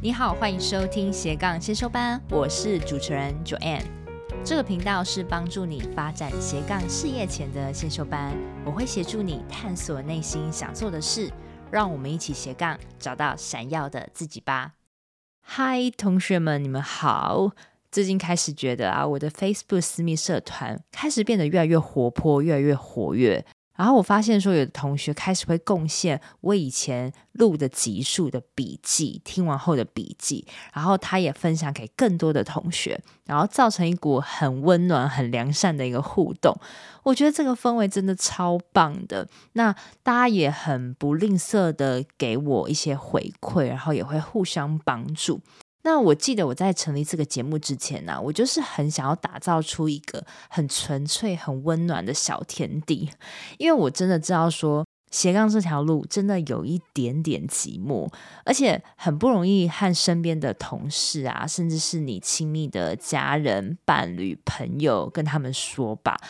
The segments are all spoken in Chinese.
你好，欢迎收听斜杠先修班，我是主持人 Joanne。这个频道是帮助你发展斜杠事业前的先修班，我会协助你探索内心想做的事，让我们一起斜杠找到闪耀的自己吧。嗨，同学们，你们好！最近开始觉得啊，我的 Facebook 私密社团开始变得越来越活泼，越来越活跃。然后我发现说，有的同学开始会贡献我以前录的集数的笔记，听完后的笔记，然后他也分享给更多的同学，然后造成一股很温暖、很良善的一个互动。我觉得这个氛围真的超棒的。那大家也很不吝啬的给我一些回馈，然后也会互相帮助。那我记得我在成立这个节目之前呢、我就是很想要打造出一个很纯粹、很温暖的小天地，因为我真的知道说斜杠这条路真的有一点点寂寞，而且很不容易和身边的同事啊，甚至是你亲密的家人、伴侣、朋友跟他们说吧。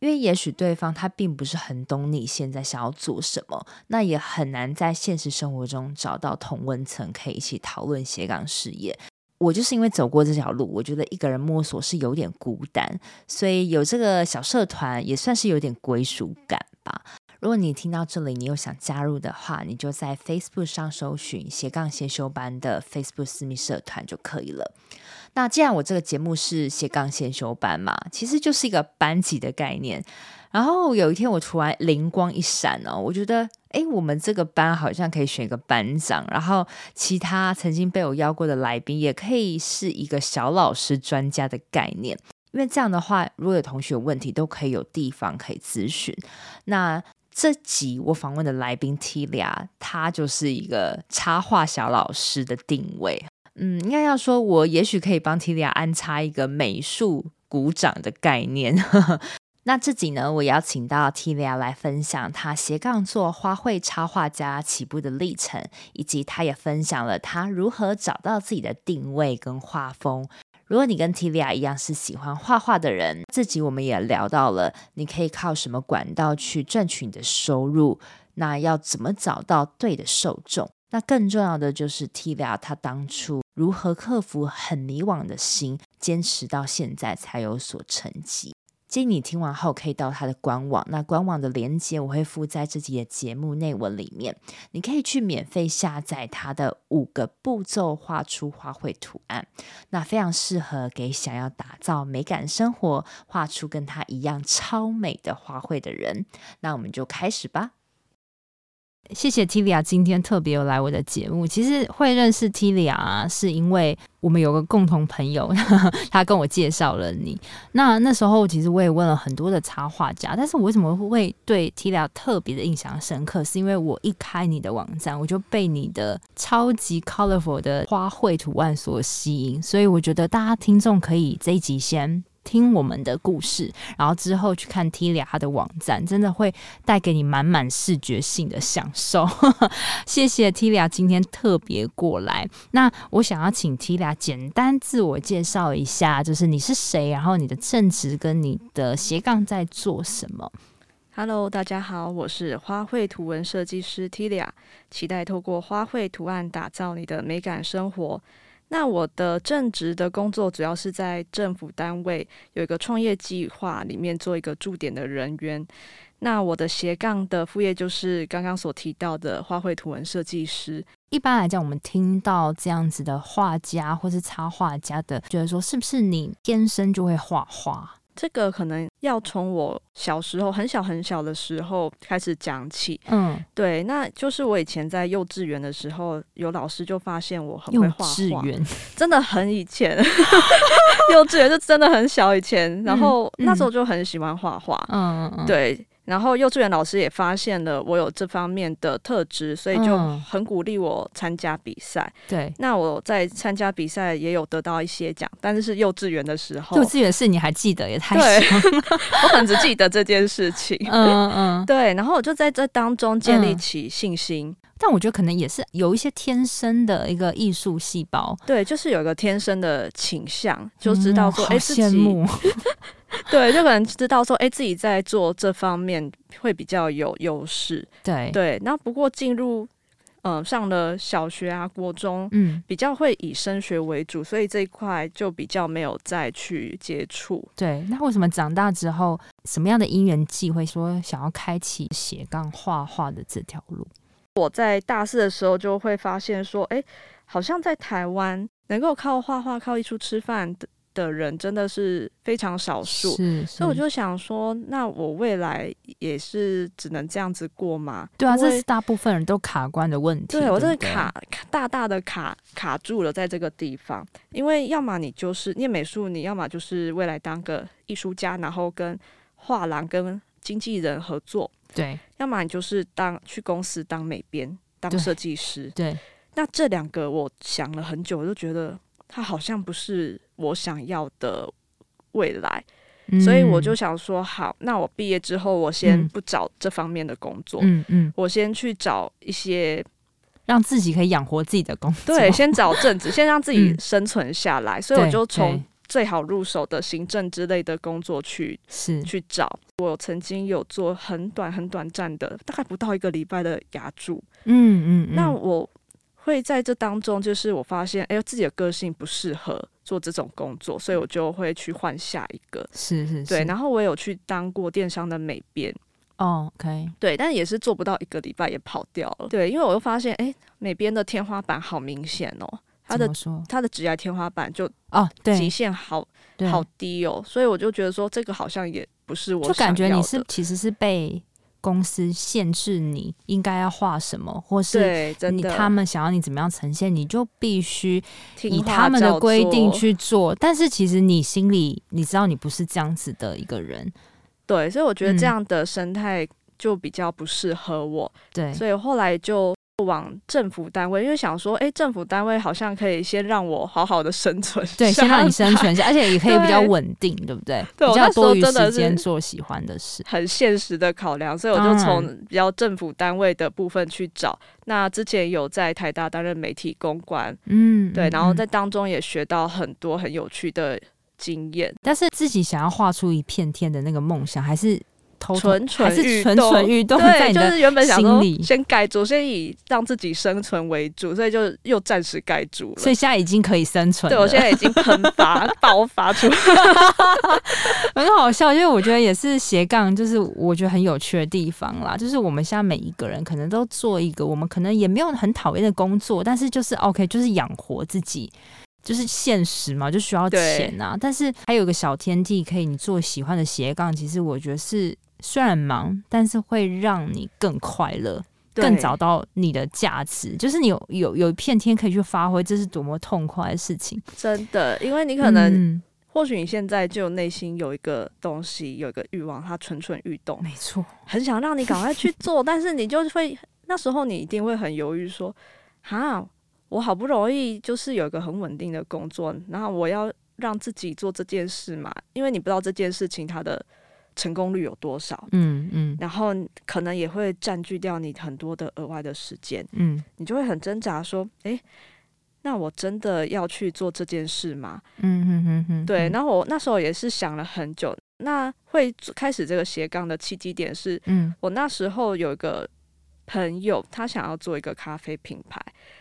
因为也许对方他并不是很懂你现在想要做什么，那也很难在现实生活中找到同温层可以一起讨论斜杠事业。我就是因为走过这条路，我觉得一个人摸索是有点孤单，所以有这个小社团也算是有点归属感吧。如果你听到这里，你又想加入的话，你就在 Facebook 上搜寻斜杠先修班的 Facebook 私密社团就可以了。那既然我这个节目是斜杠先修班嘛，其实就是一个班级的概念。然后有一天我突然灵光一闪哦，我觉得诶，我们这个班好像可以选一个班长，然后其他曾经被我邀过的来宾也可以是一个小老师专家的概念。因为这样的话，如果有同学有问题，都可以有地方可以咨询。那这集我访问的来宾 Tia 他就是一个插画小老师的定位。嗯，应该要说，我也许可以帮 Tilia 安插一个美术鼓掌的概念。那这集呢，我邀请到 Tilia 来分享她斜杠做花卉插画家起步的历程，以及她也分享了她如何找到自己的定位跟画风。如果你跟 Tilia 一样是喜欢画画的人，这集我们也聊到了你可以靠什么管道去赚取你的收入，那要怎么找到对的受众？那更重要的就是 Tilia 他当初如何克服很迷惘的心，坚持到现在才有所成绩。建议你听完后可以到他的官网，那官网的链接我会附在这集的节目内文里面，你可以去免费下载他的五个步骤画出花卉图案，那非常适合给想要打造美感生活、画出跟他一样超美的花卉的人。那我们就开始吧。谢谢 Tilia 今天特别有来我的节目。其实会认识 Tilia 啊，是因为我们有个共同朋友，他跟我介绍了你。那那时候其实我也问了很多的插画家，但是我为什么会对 Tilia 特别的印象深刻？是因为我一开你的网站，我就被你的超级 colorful 的花卉图案所吸引，所以我觉得大家听众可以这一集先。听我们的故事，然后之后去看 Tilia 的网站，真的会带给你满满视觉性的享受。谢谢 Tilia 今天特别过来。那我想要请 Tilia 简单自我介绍一下，就是你是谁，然后你的正职跟你的斜杠在做什么？Hello，大家好，我是花卉图文设计师 Tilia，期待透过花卉图案打造你的美感生活。那我的正职的工作主要是在政府单位有一个创业计划里面做一个驻点的人员。那我的斜杠的副业就是刚刚所提到的花卉图文设计师。一般来讲，我们听到这样子的画家或是插画家的，觉得说是不是你天生就会画画？这个可能要从我小时候很小很小的时候开始讲起。嗯，对，那就是我以前在幼稚园的时候，有老师就发现我很会画画。真的很以前，幼稚园就真的很小以前，然后那时候就很喜欢画画。嗯嗯，对。然后幼稚园老师也发现了我有这方面的特质，所以就很鼓励我参加比赛。嗯、对，那我在参加比赛也有得到一些奖，但是是幼稚园的时候。幼稚园是你还记得也太对，我可能只记得这件事情。嗯嗯，对。然后我就在这当中建立起信心。嗯、但我觉得可能也是有一些天生的一个艺术细胞。对，就是有一个天生的倾向，就知道说，哎、嗯，羡慕。对，就可能知道说，哎，自己在做这方面会比较有优势。对对，那不过进入嗯、呃，上了小学啊、国中，嗯，比较会以升学为主，所以这一块就比较没有再去接触。对，那为什么长大之后，什么样的因缘际会说想要开启斜杠画画的这条路？我在大四的时候就会发现说，哎，好像在台湾能够靠画画、靠艺术吃饭的。人真的是非常少数，所以我就想说，那我未来也是只能这样子过吗？对啊，这是大部分人都卡关的问题。对，我真的卡大大的卡卡住了在这个地方，因为要么你就是念美术，你要么就是未来当个艺术家，然后跟画廊跟经纪人合作，对；要么你就是当去公司当美编，当设计师，对。对那这两个我想了很久，我就觉得。他好像不是我想要的未来，嗯、所以我就想说，好，那我毕业之后，我先不找这方面的工作，嗯嗯，我先去找一些让自己可以养活自己的工作，对，先找正职，先让自己生存下来。嗯、所以我就从最好入手的行政之类的工作去是。去找。我曾经有做很短很短暂的，大概不到一个礼拜的牙助，嗯嗯，嗯，那我。会在这当中，就是我发现，哎呦，自己的个性不适合做这种工作，所以我就会去换下一个。是是是，对。然后我有去当过电商的美编。哦，OK。对，但也是做不到一个礼拜，也跑掉了。对，因为我又发现，哎，美编的天花板好明显哦，他的他的职业天花板就哦，对，极限好好低哦，所以我就觉得说，这个好像也不是我。就感觉你是其实是被。公司限制你应该要画什么，或是你他们想要你怎么样呈现，你就必须以他们的规定去做。但是其实你心里你知道你不是这样子的一个人，对，所以我觉得这样的生态就比较不适合我。对，所以后来就。往政府单位，因为想说，哎、欸，政府单位好像可以先让我好好的生存，对，先让你生存下，而且也可以比较稳定，对，对不对？对，比较多余时间做喜欢的事，很现实的考量，所以我就从比较政府单位的部分去找。那之前有在台大担任媒体公关，嗯，对，然后在当中也学到很多很有趣的经验。但是自己想要画出一片天的那个梦想，还是。蠢蠢欲蠢蠢欲动，对，就是原本想说先盖住，先以让自己生存为主，所以就又暂时盖住了。所以现在已经可以生存了。对，我现在已经喷发爆发出来，很好笑。因为我觉得也是斜杠，就是我觉得很有趣的地方啦。就是我们现在每一个人可能都做一个，我们可能也没有很讨厌的工作，但是就是 OK，就是养活自己，就是现实嘛，就需要钱呐。但是还有个小天地可以你做喜欢的斜杠，其实我觉得是。虽然忙，但是会让你更快乐，更找到你的价值。就是你有有有一片天可以去发挥，这是多么痛快的事情！真的，因为你可能，嗯、或许你现在就内心有一个东西，有一个欲望，它蠢蠢欲动，没错，很想让你赶快去做，但是你就会那时候你一定会很犹豫，说：“哈，我好不容易就是有一个很稳定的工作，然后我要让自己做这件事嘛？因为你不知道这件事情它的。”成功率有多少？嗯嗯，然后可能也会占据掉你很多的额外的时间，嗯，你就会很挣扎，说，诶，那我真的要去做这件事吗？嗯嗯嗯嗯，对。然后我那时候也是想了很久，那会开始这个斜杠的契机点是，嗯，我那时候有一个朋友，他想要做一个咖啡品牌，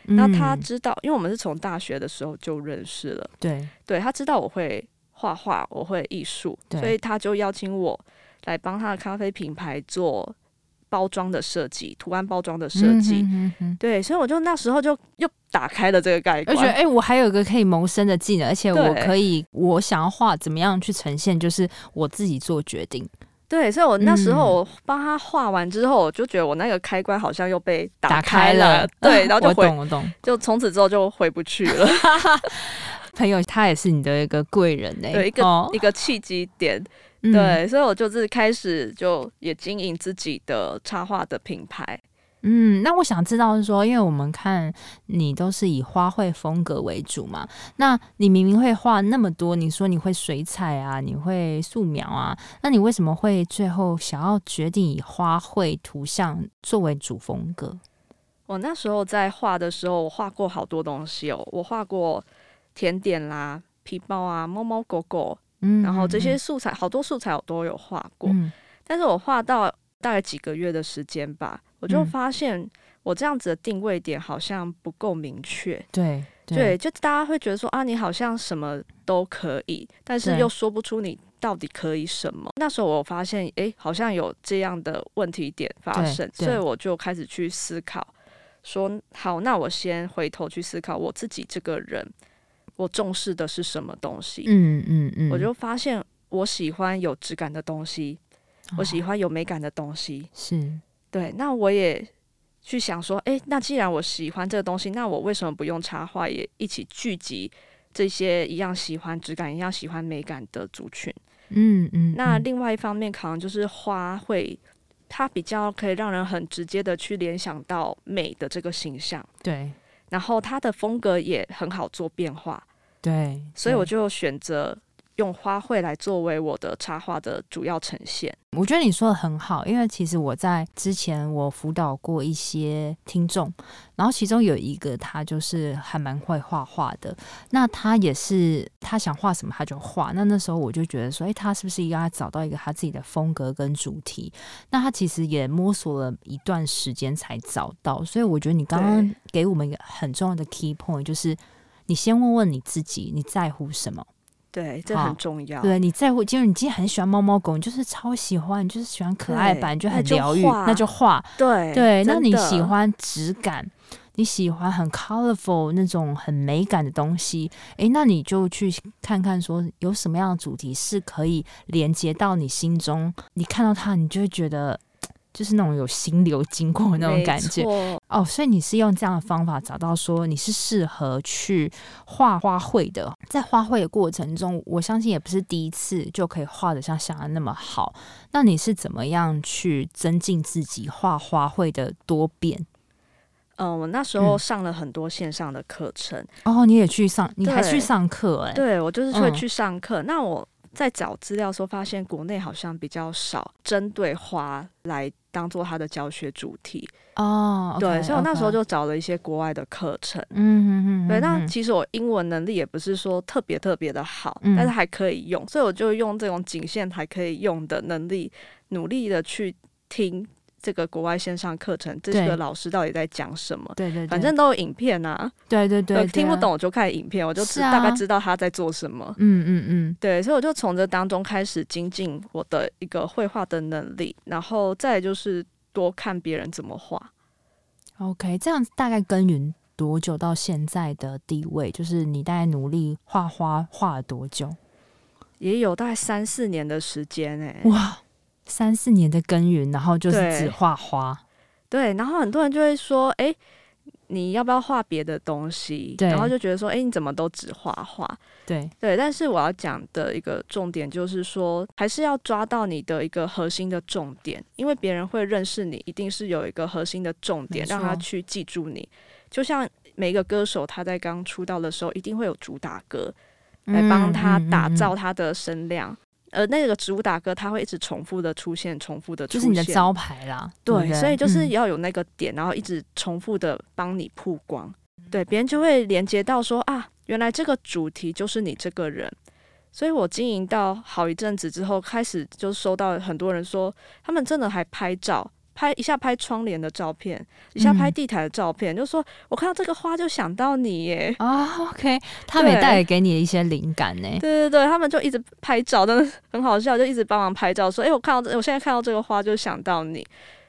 那他知道，因为我们是从大学的时候就认识了，对，对，他知道我会。画画，我会艺术，所以他就邀请我来帮他的咖啡品牌做包装的设计、图案包装的设计。嗯哼哼，对，所以我就那时候就又打开了这个概念，我觉得哎，我还有一个可以谋生的技能，而且我可以，我想要画怎么样去呈现，就是我自己做决定。对，所以我那时候我帮他画完之后，我就觉得我那个开关好像又被打开了。对，然后就回，我懂，我懂，就从此之后就回不去了。朋友，他也是你的一个贵人呢，对，一个、哦、一个契机点，对，嗯、所以我就是开始就也经营自己的插画的品牌。嗯，那我想知道是说，因为我们看你都是以花卉风格为主嘛，那你明明会画那么多，你说你会水彩啊，你会素描啊，那你为什么会最后想要决定以花卉图像作为主风格？我那时候在画的时候，我画过好多东西哦，我画过。甜点啦，皮包啊，猫猫狗狗，嗯，然后这些素材，好多素材我都有画过，嗯，但是我画到大概几个月的时间吧，我就发现我这样子的定位点好像不够明确。对对，对，就大家会觉得说啊，你好像什么都可以，但是又说不出你到底可以什么。那时候我发现，哎，好像有这样的问题点发生，所以我就开始去思考，说好，那我先回头去思考我自己这个人，我重视的是什么东西？嗯嗯嗯，我就发现我喜欢有质感的东西，我喜欢有美感的东西，哦、是。对，那我也去想说，诶，那既然我喜欢这个东西，那我为什么不用插画也一起聚集这些一样喜欢质感、一样喜欢美感的族群？嗯嗯。那另外一方面，可能就是花卉，它比较可以让人很直接的去联想到美的这个形象。对。然后它的风格也很好做变化。对。所以我就选择。用花卉来作为我的插画的主要呈现，我觉得你说的很好，因为其实我在之前我辅导过一些听众，然后其中有一个他就是还蛮会画画的，那他也是他想画什么他就画，那那时候我就觉得说，哎，他是不是应该找到一个他自己的风格跟主题？那他其实也摸索了一段时间才找到，所以我觉得你刚刚给我们一个很重要的 key point，就是你先问问你自己，你在乎什么？对，这很重要。对，你在乎，就是你今天很喜欢猫猫狗，你就是超喜欢，你就是喜欢可爱版，就很疗愈，那就画。对对，那你喜欢质感，你喜欢很 colorful 那种很美感的东西，诶，那你就去看看说有什么样的主题是可以连接到你心中，你看到它，你就会觉得。就是那种有心流经过的那种感觉哦，所以你是用这样的方法找到说你是适合去画花卉的，在花卉的过程中，我相信也不是第一次就可以画的像想的那么好。那你是怎么样去增进自己画花卉的多变？嗯，我那时候上了很多线上的课程。嗯、哦，你也去上，你还去上课哎？对，我就是会去上课。嗯、那我。在找资料的时候，发现国内好像比较少针对花来当做它的教学主题哦。Oh, okay, 对，所以我那时候就找了一些国外的课程。嗯嗯嗯。对，那其实我英文能力也不是说特别特别的好，嗯、但是还可以用，所以我就用这种仅限还可以用的能力，努力的去听。这个国外线上课程，这个老师到底在讲什么？对对，对，反正都有影片啊。对对对，听不懂我就看影片，我就知大概知道他在做什么。嗯嗯嗯，嗯对，所以我就从这当中开始精进我的一个绘画的能力，然后再就是多看别人怎么画。OK，这样大概耕耘多久到现在的地位？就是你大概努力画花画了多久？也有大概三四年的时间哎、欸。哇！三四年的耕耘，然后就是只画花，对，然后很多人就会说，哎，你要不要画别的东西？对，然后就觉得说，哎，你怎么都只画画？对对，但是我要讲的一个重点就是说，还是要抓到你的一个核心的重点，因为别人会认识你，一定是有一个核心的重点，让他去记住你。就像每一个歌手，他在刚出道的时候，一定会有主打歌来帮他打造他的声量。嗯嗯嗯呃，那个主打歌，它会一直重复的出现，重复的出现，就是你的招牌啦。对，所以就是要有那个点，嗯、然后一直重复的帮你曝光，对，别人就会连接到说啊，原来这个主题就是你这个人。所以我经营到好一阵子之后，开始就收到很多人说，他们真的还拍照。拍一下拍窗帘的照片，一下拍地毯的照片，嗯、就说我看到这个花就想到你耶啊、哦，OK，他们也带给你一些灵感呢。对对对，他们就一直拍照，真的很好笑，就一直帮忙拍照，说，哎、欸，我看到这，我现在看到这个花就想到你，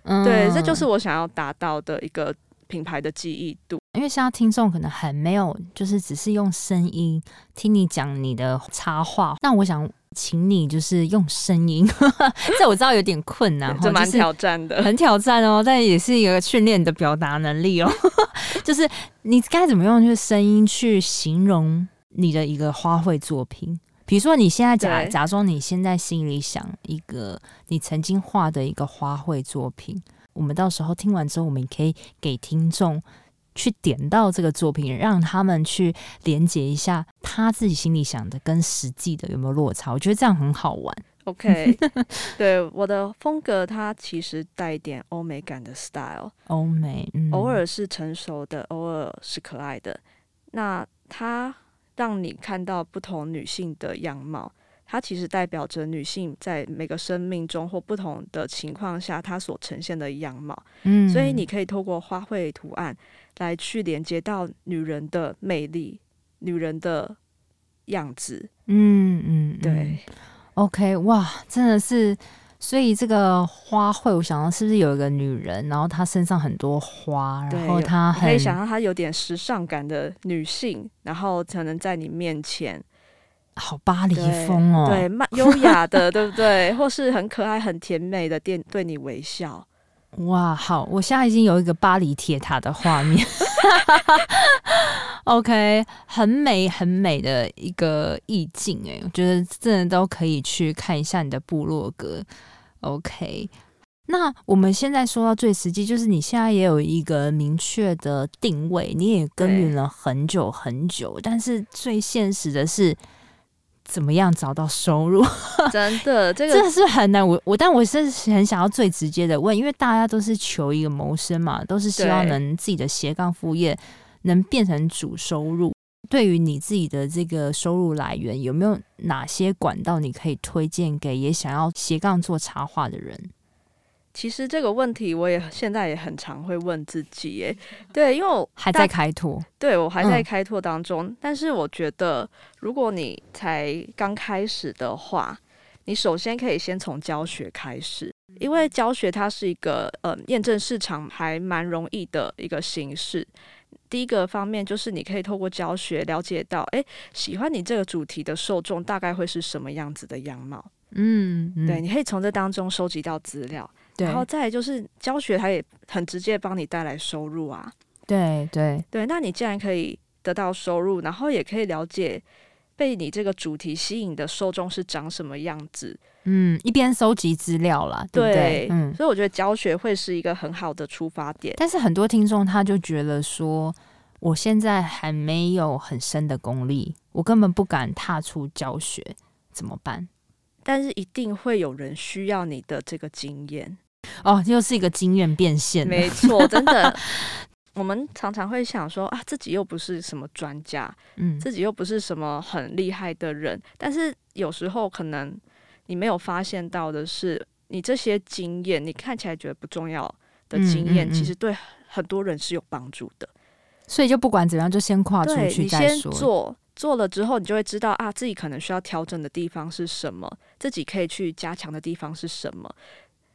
嗯、对，这就是我想要达到的一个品牌的记忆度。因为现在听众可能很没有，就是只是用声音听你讲你的插画，那我想。请你就是用声音，这我知道有点困难，这蛮挑战的，很挑战哦。但也是一个训练你的表达能力哦。就是你该怎么用就是声音去形容你的一个花卉作品？比如说你现在假假装你现在心里想一个你曾经画的一个花卉作品，我们到时候听完之后，我们也可以给听众。去点到这个作品，让他们去连接一下他自己心里想的跟实际的有没有落差？我觉得这样很好玩。OK，对我的风格，它其实带一点欧美感的 style，欧美，嗯、偶尔是成熟的，偶尔是可爱的。那它让你看到不同女性的样貌，它其实代表着女性在每个生命中或不同的情况下，她所呈现的样貌。嗯，所以你可以透过花卉图案来去连接到女人的魅力、女人的样子。嗯嗯，对。嗯，OK，哇，真的是。所以这个花卉，我想到是不是有一个女人，然后她身上很多花，然后她很可以想到她有点时尚感的女性，然后可能在你面前，好巴黎风哦，对，慢优雅的，对不对？或是很可爱、很甜美的电对你微笑。哇，好，我现在已经有一个巴黎铁塔的画面。OK，很美很美的一个意境哎，我觉得真的都可以去看一下你的部落格。OK，那我们现在说到最实际，就是你现在也有一个明确的定位，你也耕耘了很久很久，但是最现实的是，怎么样找到收入？真的，这个 真的是很难。我我，但我是很想要最直接的问，因为大家都是求一个谋生嘛，都是希望能自己的斜杠副业能变成主收入。对于你自己的这个收入来源，有没有哪些管道你可以推荐给也想要斜杠做插画的人？其实这个问题我也现在也很常会问自己，耶，对，因为我还在开拓，对我还在开拓当中。嗯、但是我觉得，如果你才刚开始的话，你首先可以先从教学开始，因为教学它是一个呃验证市场还蛮容易的一个形式。第一个方面就是你可以透过教学了解到，哎，喜欢你这个主题的受众大概会是什么样子的样貌。嗯，嗯对，你可以从这当中收集到资料，对然后再就是教学，它也很直接帮你带来收入啊。对对对，那你既然可以得到收入，然后也可以了解被你这个主题吸引的受众是长什么样子。嗯，一边收集资料啦，对不对？对嗯，所以我觉得教学会是一个很好的出发点。但是很多听众他就觉得说，我现在还没有很深的功力，我根本不敢踏出教学，怎么办？但是一定会有人需要你的这个经验哦，又是一个经验变现。没错，真的，我们常常会想说啊，自己又不是什么专家，嗯，自己又不是什么很厉害的人，但是有时候可能。你没有发现到的是，你这些经验，你看起来觉得不重要的经验，嗯嗯嗯、其实对很多人是有帮助的。所以就不管怎样，就先跨出去再说。你先做，做了之后，你就会知道啊，自己可能需要调整的地方是什么，自己可以去加强的地方是什么。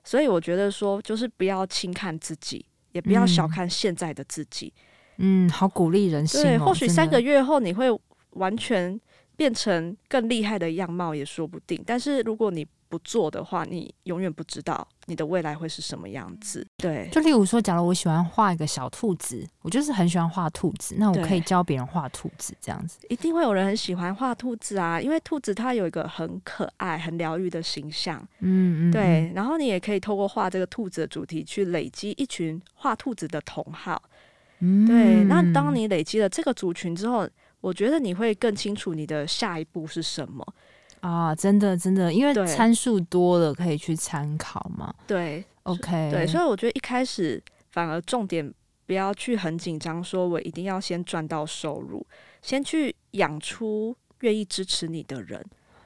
所以我觉得说，就是不要轻看自己，也不要小看现在的自己。嗯，好鼓励人心、哦。对，或许三个月后你会完全。变成更厉害的样貌也说不定，但是如果你不做的话，你永远不知道你的未来会是什么样子。对，就例如说，假如我喜欢画一个小兔子，我就是很喜欢画兔子，那我可以教别人画兔子，这样子。一定会有人很喜欢画兔子啊，因为兔子它有一个很可爱、很疗愈的形象。嗯嗯，对。然后你也可以透过画这个兔子的主题，去累积一群画兔子的同好。嗯，对。那当你累积了这个族群之后，我觉得你会更清楚你的下一步是什么啊！真的，真的，因为参数多了，可以去参考嘛。对，OK，对，所以我觉得一开始反而重点不要去很紧张，说我一定要先赚到收入，先去养出愿意支持你的人，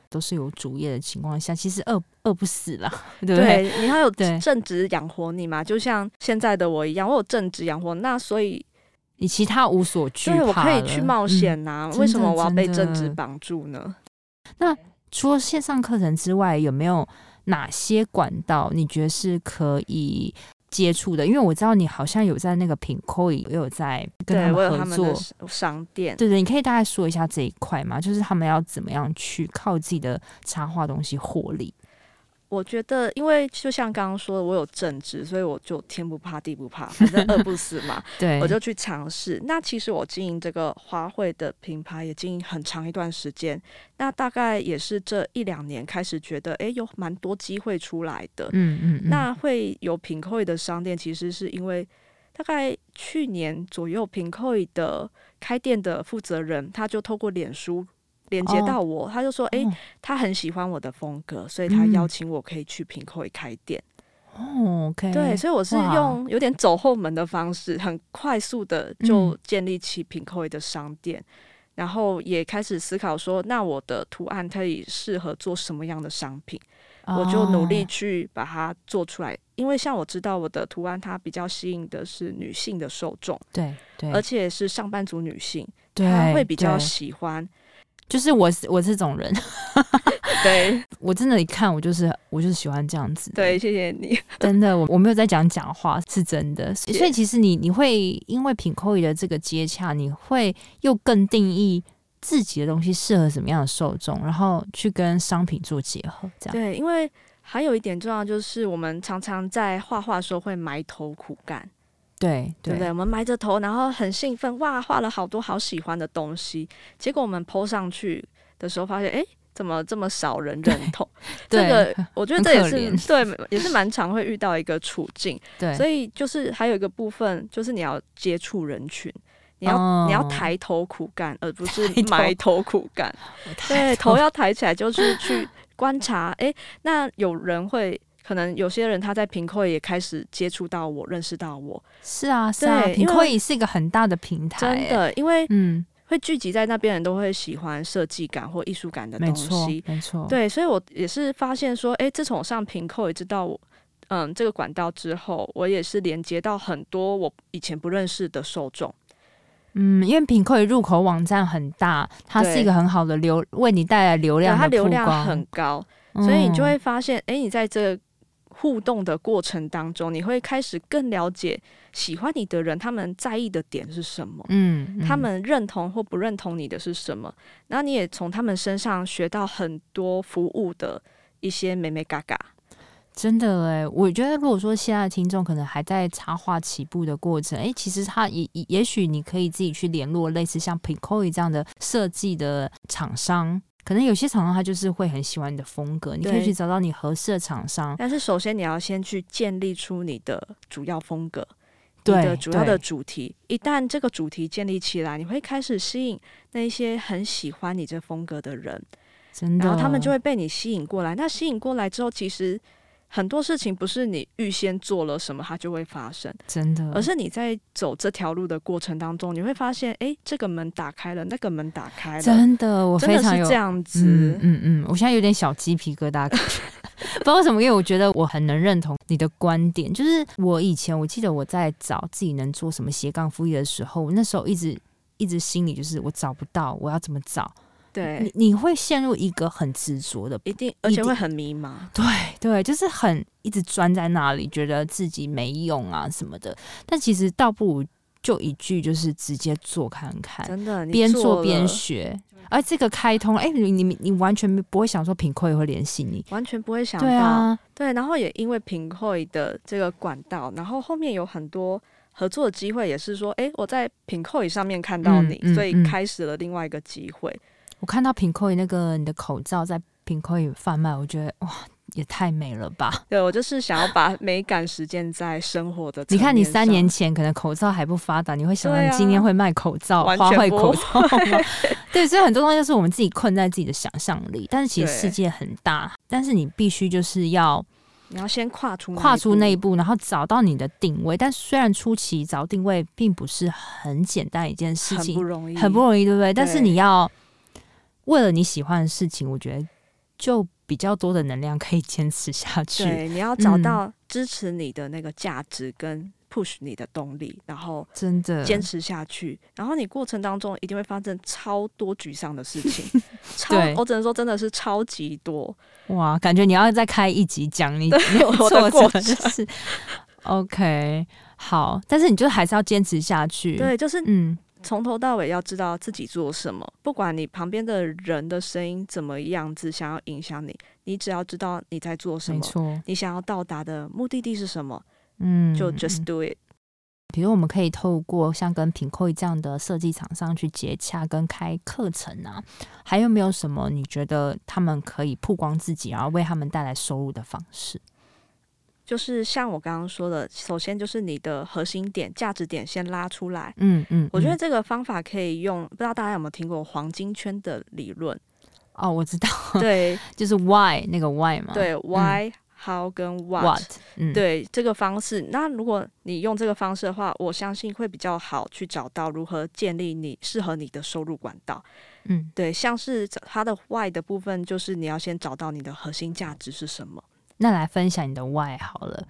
都是有主业的情况下，其实饿饿不死了，对不对？对，你要有正职养活你嘛？就像现在的我一样，我有正职养活，那所以。你其他无所惧怕，对，我可以去冒险呐、啊。嗯、为什么我要被正职绑住呢？那除了线上课程之外，有没有哪些管道你觉得是可以接触的？因为我知道你好像有在那个 Pinkoi 也有在跟他们合作商店，对对，你可以大概说一下这一块吗？就是他们要怎么样去靠自己的插画东西获利？我觉得，因为就像刚刚说的，我有正职，所以我就天不怕地不怕，反正饿不死嘛。对，我就去尝试。那其实我经营这个花卉的品牌也经营很长一段时间，那大概也是这一两年开始觉得，哎，有蛮多机会出来的。嗯嗯。那会有 Pinkoi 的商店，其实是因为大概去年左右，Pinkoi 的开店的负责人，他就透过脸书。连接到我，oh, 他就说：“哎、欸，哦、他很喜欢我的风格，所以他邀请我可以去 Pinkoi 开店。”哦，OK，对，所以我是用有点走后门的方式，很快速的就建立起 Pinkoi 的商店。然后也开始思考说，那我的图案可以适合做什么样的商品？我就努力去把它做出来，因为像我知道我的图案，它比较吸引的是女性的受众，对对，而且是上班族女性，她会比较喜欢。就是我我这种人，对 我真的，一看我就是我就是喜欢这样子。对，谢谢你，真的，我我没有在讲假话，是真的。所以其实你你会因为品扣的这个接洽，你会又更定义。自己的东西适合什么样的受众，然后去跟商品做结合，这样。对，因为还有一点重要，就是我们常常在画画的时候会埋头苦干，对对不对？我们埋着头，然后很兴奋，哇，画了好多好喜欢的东西，结果我们 po 上去的时候，发现，哎，怎么这么少人认同？这个我觉得这也是对，也是 蛮常会遇到一个处境。对，所以就是还有一个部分，就是你要接触人群。你要、哦、你要抬头苦干，而不是埋头苦干。对，头要抬起来，就是去观察。哎、欸，那有人会，可能有些人他在平扣也开始接触到我，认识到我。是啊，是啊，平扣也是一个很大的平台。真的，因为嗯，会聚集在那边人都会喜欢设计感或艺术感的东西。没错，对，所以我也是发现说，哎、欸，自从我上平扣也知道我，嗯，这个管道之后，我也是连接到很多我以前不认识的受众。嗯，因为品扣入口网站很大，它是一个很好的流，为你带来流量，它流量很高，所以你就会发现，哎、嗯，你在这互动的过程当中，你会开始更了解喜欢你的人，他们在意的点是什么，嗯，嗯，他们认同或不认同你的是什么，然后你也从他们身上学到很多服务的一些美美嘎嘎。真的哎，我觉得如果说现在的听众可能还在插画起步的过程，哎，其实他也也许你可以自己去联络类似像 Pinkoi 这样的设计的厂商，可能有些厂商他就是会很喜欢你的风格，你可以去找到你合适的厂商。但是首先你要先去建立出你的主要风格，你的主要的主题。一旦这个主题建立起来，你会开始吸引那一些很喜欢你这风格的人，真的，然后他们就会被你吸引过来。那吸引过来之后，其实。很多事情不是你预先做了什么，它就会发生，真的。而是你在走这条路的过程当中，你会发现，哎、欸，这个门打开了，那个门打开了，真的，我非常有这样子，嗯嗯，嗯，我现在有点小鸡皮疙瘩，感觉 不知道为什么，因为我觉得我很能认同你的观点。就是我以前我记得我在找自己能做什么斜杠副业的时候，那时候一直一直心里就是我找不到，我要怎么找？对，你你会陷入一个很执着的，一定，而且会很迷茫。对对，就是很一直钻在那里，觉得自己没用啊什么的。但其实倒不如就一句，就是直接做看看，真的，边做边学。而这个开通，哎、欸，你你你完全不会想说品扣也会联系你，完全不会想到。对啊，对，然后也因为品扣的这个管道，然后后面有很多合作的机会，也是说，哎、欸，我在品扣上面看到你，嗯嗯嗯，所以开始了另外一个机会。我看到品扣那个你的口罩在品扣贩卖，我觉得哇，也太美了吧！对，我就是想要把美感实践在生活的。你看，你三年前可能口罩还不发达，你会想到你今天会卖口罩、花卉口罩吗？对，所以很多东西都是我们自己困在自己的想象力。但是其实世界很大，但是你必须就是要你要先跨出跨出那一步，然后找到你的定位。但虽然初期找定位并不是很简单一件事情，很不容易，很不容易，对不对？对，但是你要。为了你喜欢的事情，我觉得就比较多的能量可以坚持下去。对，你要找到支持你的那个价值跟 push 你的动力，然后真的坚持下去。然后你过程当中一定会发生超多沮丧的事情，超我只能说真的是超级多。哇，感觉你要再开一集讲你 我的过程。就是 OK，好，但是你就还是要坚持下去。对，就是嗯。从头到尾要知道自己做什么，不管你旁边的人的声音怎么样子想要影响你，你只要知道你在做什么，没错，你想要到达的目的地是什么，嗯，就 just do it。比如我们可以透过像跟品扣这样的设计厂商去接洽跟开课程啊，还有没有什么你觉得他们可以曝光自己，然后为他们带来收入的方式？就是像我刚刚说的，首先就是你的核心点、价值点先拉出来。嗯嗯，嗯，我觉得这个方法可以用，不知道大家有没有听过黄金圈的理论？哦，我知道，对，就是 why 那个 why 嘛。对，why how 跟 what，, what 嗯、对这个方式。那如果你用这个方式的话，我相信会比较好去找到如何建立你适合你的收入管道。嗯，对，像是它的 why 的部分，就是你要先找到你的核心价值是什么。那来分享你的 why 好了。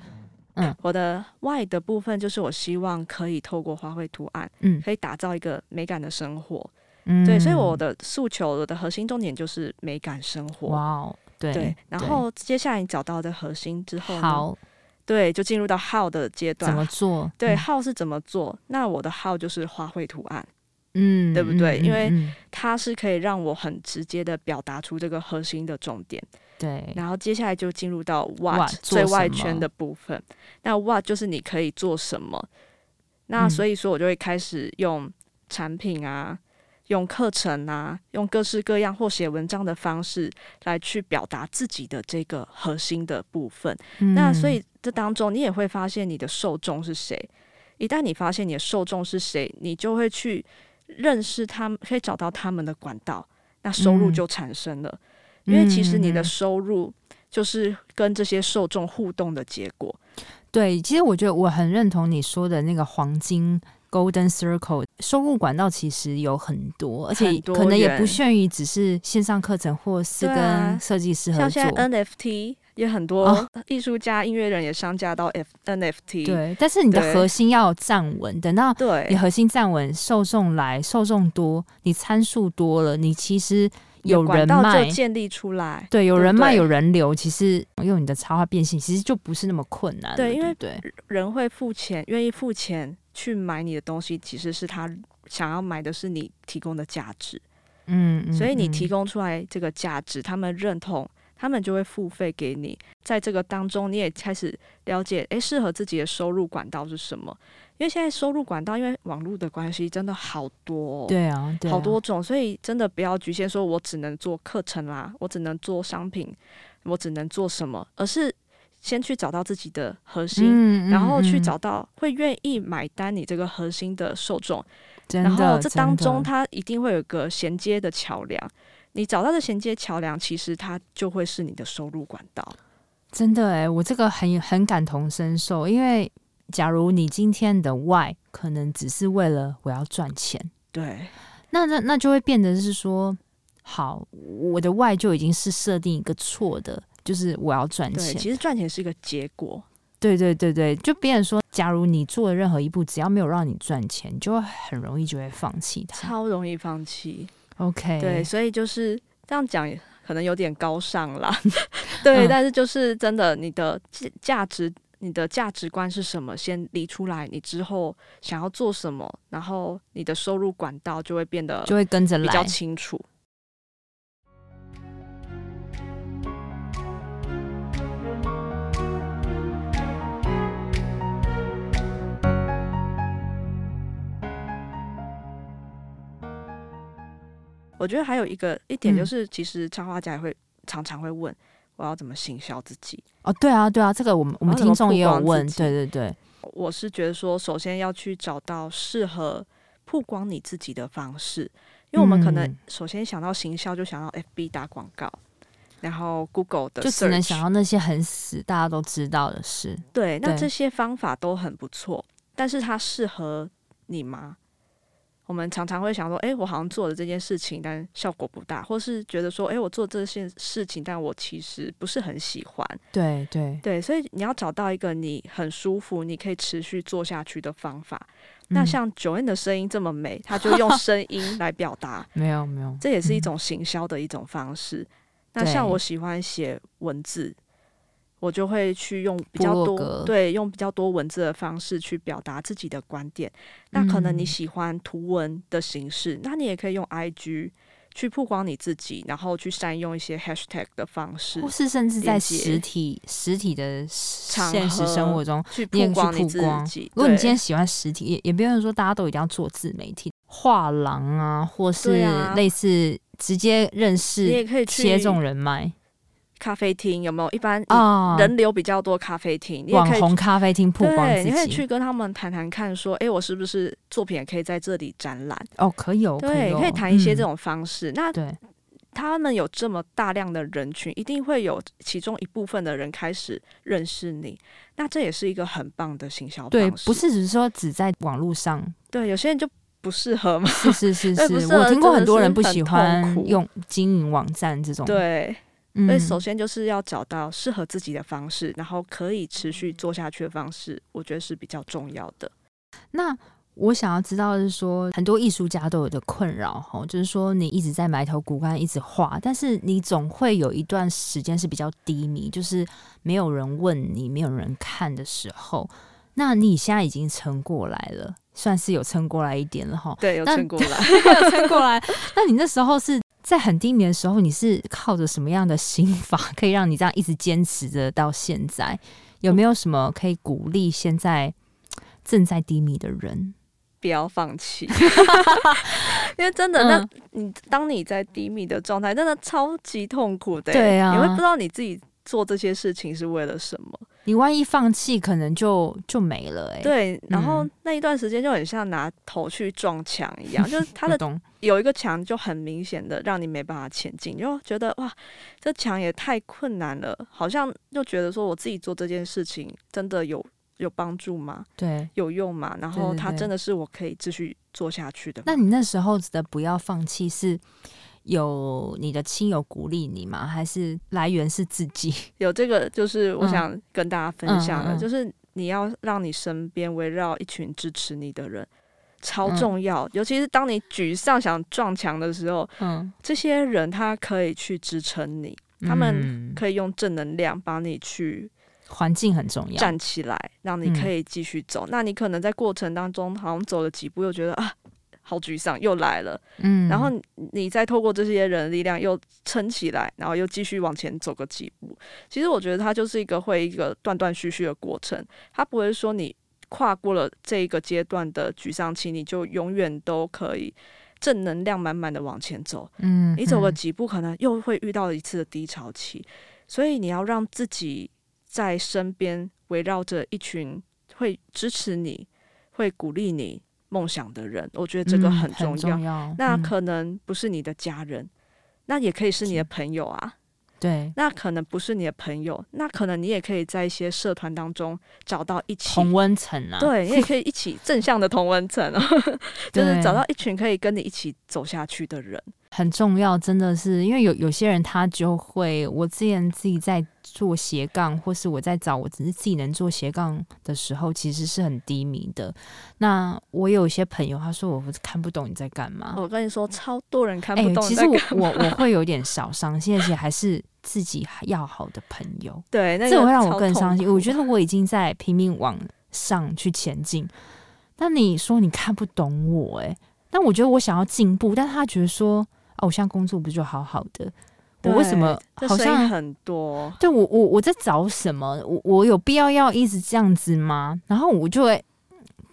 嗯，我的 why 的部分就是我希望可以透过花卉图案，嗯，可以打造一个美感的生活。嗯，对，所以我的诉求，我的核心重点就是美感生活。哇哦，对对。然后接下来你找到的核心之后对，就进入到 how 的阶段。怎么做？对，how 是怎么做？那我的 how 就是花卉图案。嗯，对不对？因为它是可以让我很直接的表达出这个核心的重点。对，然后接下来就进入到 what, 最外圈的部分。那 what 就是你可以做什么？那所以说我就会开始用产品啊，用课程啊，用各式各样或写文章的方式来去表达自己的这个核心的部分。嗯、那所以这当中你也会发现你的受众是谁。一旦你发现你的受众是谁，你就会去。认识他们，可以找到他们的管道，那收入就产生了。嗯、因为其实你的收入就是跟这些受众互动的结果。对，其实我觉得我很认同你说的那个黄金 Golden Circle 收入管道，其实有很多，而且可能也不限于只是线上课程，或是跟设计师合作。像现在 NFT。也很多艺术家、哦、音乐人也上架到 F NFT，对，但是你的核心要站稳，等到你核心站稳，受众来，受众多，你参数多了，你其实有人脉就建立出来，对，有人脉有人流，其实用你的插画变现，其实就不是那么困难，对，因为对人会付钱，愿意付钱去买你的东西，其实是他想要买的是你提供的价值，嗯，嗯，所以你提供出来这个价值，他们认同。他们就会付费给你，在这个当中，你也开始了解，诶，适合自己的收入管道是什么？因为现在收入管道，因为网络的关系，真的好多，对啊，对啊，好多种，所以真的不要局限说，我只能做课程啦，我只能做商品，我只能做什么，而是先去找到自己的核心，嗯，然后去找到会愿意买单你这个核心的受众，然后这当中它一定会有个衔接的桥梁。你找到的衔接桥梁，其实它就会是你的收入管道。真的诶，我这个很很感同身受。因为假如你今天的 why 可能只是为了我要赚钱，对，那那那就会变得是说，好，我的 why 就已经是设定一个错的，就是我要赚钱。其实赚钱是一个结果。对对对对，就别人说，假如你做的任何一步，只要没有让你赚钱，就会很容易就会放弃它，超容易放弃。OK，对，所以就是这样讲，可能有点高尚啦。对，嗯、但是就是真的，你的价值，你的价值观是什么？先理出来，你之后想要做什么，然后你的收入管道就会变得就会跟着来比较清楚。我觉得还有一个一点就是，其实插画家也会常常会问，我要怎么行销自己？哦，对啊，对啊，这个我们我们听众也有问，对对对。我是觉得说，首先要去找到适合曝光你自己的方式，因为我们可能首先想到行销，就想到 FB 打广告，然后 Google 的，就只能想到那些很死大家都知道的事。对，那这些方法都很不错，但是它适合你吗？我们常常会想说，哎，我好像做了这件事情，但效果不大，或是觉得说，哎，我做这件事情，但我其实不是很喜欢。对对对，所以你要找到一个你很舒服、你可以持续做下去的方法。嗯、那像 Joanne 的声音这么美，他就用声音 来表达。没有没有，这也是一种行销的一种方式。嗯、那像我喜欢写文字。我就会去用比较多，对，用比较多文字的方式去表达自己的观点。那可能你喜欢图文的形式，嗯、那你也可以用 IG 去曝光你自己，然后去善用一些 Hashtag 的方式，或是甚至在实体实体的现实生活中去曝光你自己。如果你今天喜欢实体，也也不用说大家都一定要做自媒体画廊啊，或是类似直接认识，你也可以切中人脉。咖啡厅有没有一般人流比较多咖啡厅？网红咖啡厅曝光自己，你可以去跟他们谈谈看，说，哎、欸，我是不是作品也可以在这里展览？哦，可以，哦，对，可以谈一些这种方式。嗯、那他们有这么大量的人群，一定会有其中一部分的人开始认识你。那这也是一个很棒的行销方式。对，不是只是说只在网络上。对，有些人就不适合嘛。是是是是，我听过很多人不喜欢用经营网站这种。对。所以，首先就是要找到适合自己的方式，然后可以持续做下去的方式，我觉得是比较重要的。那我想要知道的是说，很多艺术家都有的困扰哈，就是说你一直在埋头苦干，一直画，但是你总会有一段时间是比较低迷，就是没有人问你，没有人看的时候。那你现在已经撑过来了，算是有撑过来一点了哈。对，有撑过来，有撑过来。那你那时候是？在很低迷的时候，你是靠着什么样的心法，可以让你这样一直坚持着到现在？有没有什么可以鼓励现在正在低迷的人？不要放弃，因为真的，那你当你在低迷的状态，真的超级痛苦的。对啊，你会不知道你自己做这些事情是为了什么。你万一放弃，可能就就没了哎、欸。对，然后那一段时间就很像拿头去撞墙一样，就是它的 有一个墙就很明显的让你没办法前进，就觉得哇，这墙也太困难了，好像就觉得说我自己做这件事情真的有有帮助吗？对，有用吗？然后它真的是我可以继续做下去的。那你那时候的不要放弃是？有你的亲友鼓励你吗？还是来源是自己？有这个，就是我想跟大家分享的，嗯、就是你要让你身边围绕一群支持你的人，超重要。嗯、尤其是当你沮丧想撞墙的时候，嗯，这些人他可以去支撑你，他们可以用正能量帮你去。环境很重要，站起来，让你可以继续走。嗯、那你可能在过程当中，好像走了几步，又觉得啊。好沮丧，又来了。嗯，然后你再透过这些人的力量又撑起来，然后又继续往前走个几步。其实我觉得它就是一个会一个断断续续的过程，它不会说你跨过了这一个阶段的沮丧期，你就永远都可以正能量满满的往前走。嗯，你走个几步，可能又会遇到一次的低潮期。所以你要让自己在身边围绕着一群会支持你、会鼓励你。梦想的人，我觉得这个很重要。嗯，重要。那可能不是你的家人，嗯，那也可以是你的朋友啊。对，那可能不是你的朋友，那可能你也可以在一些社团当中找到一起同温层啊。对，你也可以一起正向的同温层，就是找到一群可以跟你一起走下去的人。很重要，真的是因为有有些人他就会，我之前自己在做斜杠，或是我在找我只是自己能做斜杠的时候，其实是很低迷的。那我有一些朋友，他说我看不懂你在干嘛。我跟你说，超多人看不懂。欸，其实我我我会有点小伤心，而且还是自己要好的朋友。对，那个，这会让我更伤心。我觉得我已经在拼命往上去前进，但你说你看不懂我，欸，诶，但我觉得我想要进步，但他觉得说。哦，我现在工作不就好好的？我为什么好像很多？对我，我我在找什么？我我有必要要一直这样子吗？然后我就会，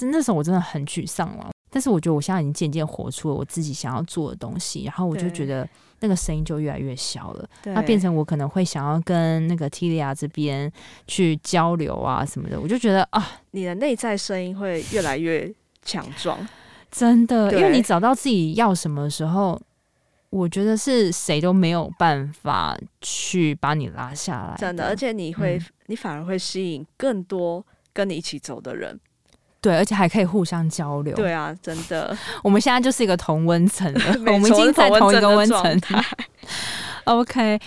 那时候我真的很沮丧了。但是我觉得我现在已经渐渐活出了我自己想要做的东西，然后我就觉得那个声音就越来越小了。那变成我可能会想要跟那个 Tilia 这边去交流啊什么的。我就觉得啊，你的内在声音会越来越强壮，真的，因为你找到自己要什么的时候。我觉得是谁都没有办法去把你拉下来，真的，而且你会，嗯、你反而会吸引更多跟你一起走的人，对，而且还可以互相交流。对啊，真的，我们现在就是一个同温层了，我们已经在同一个温层。OK，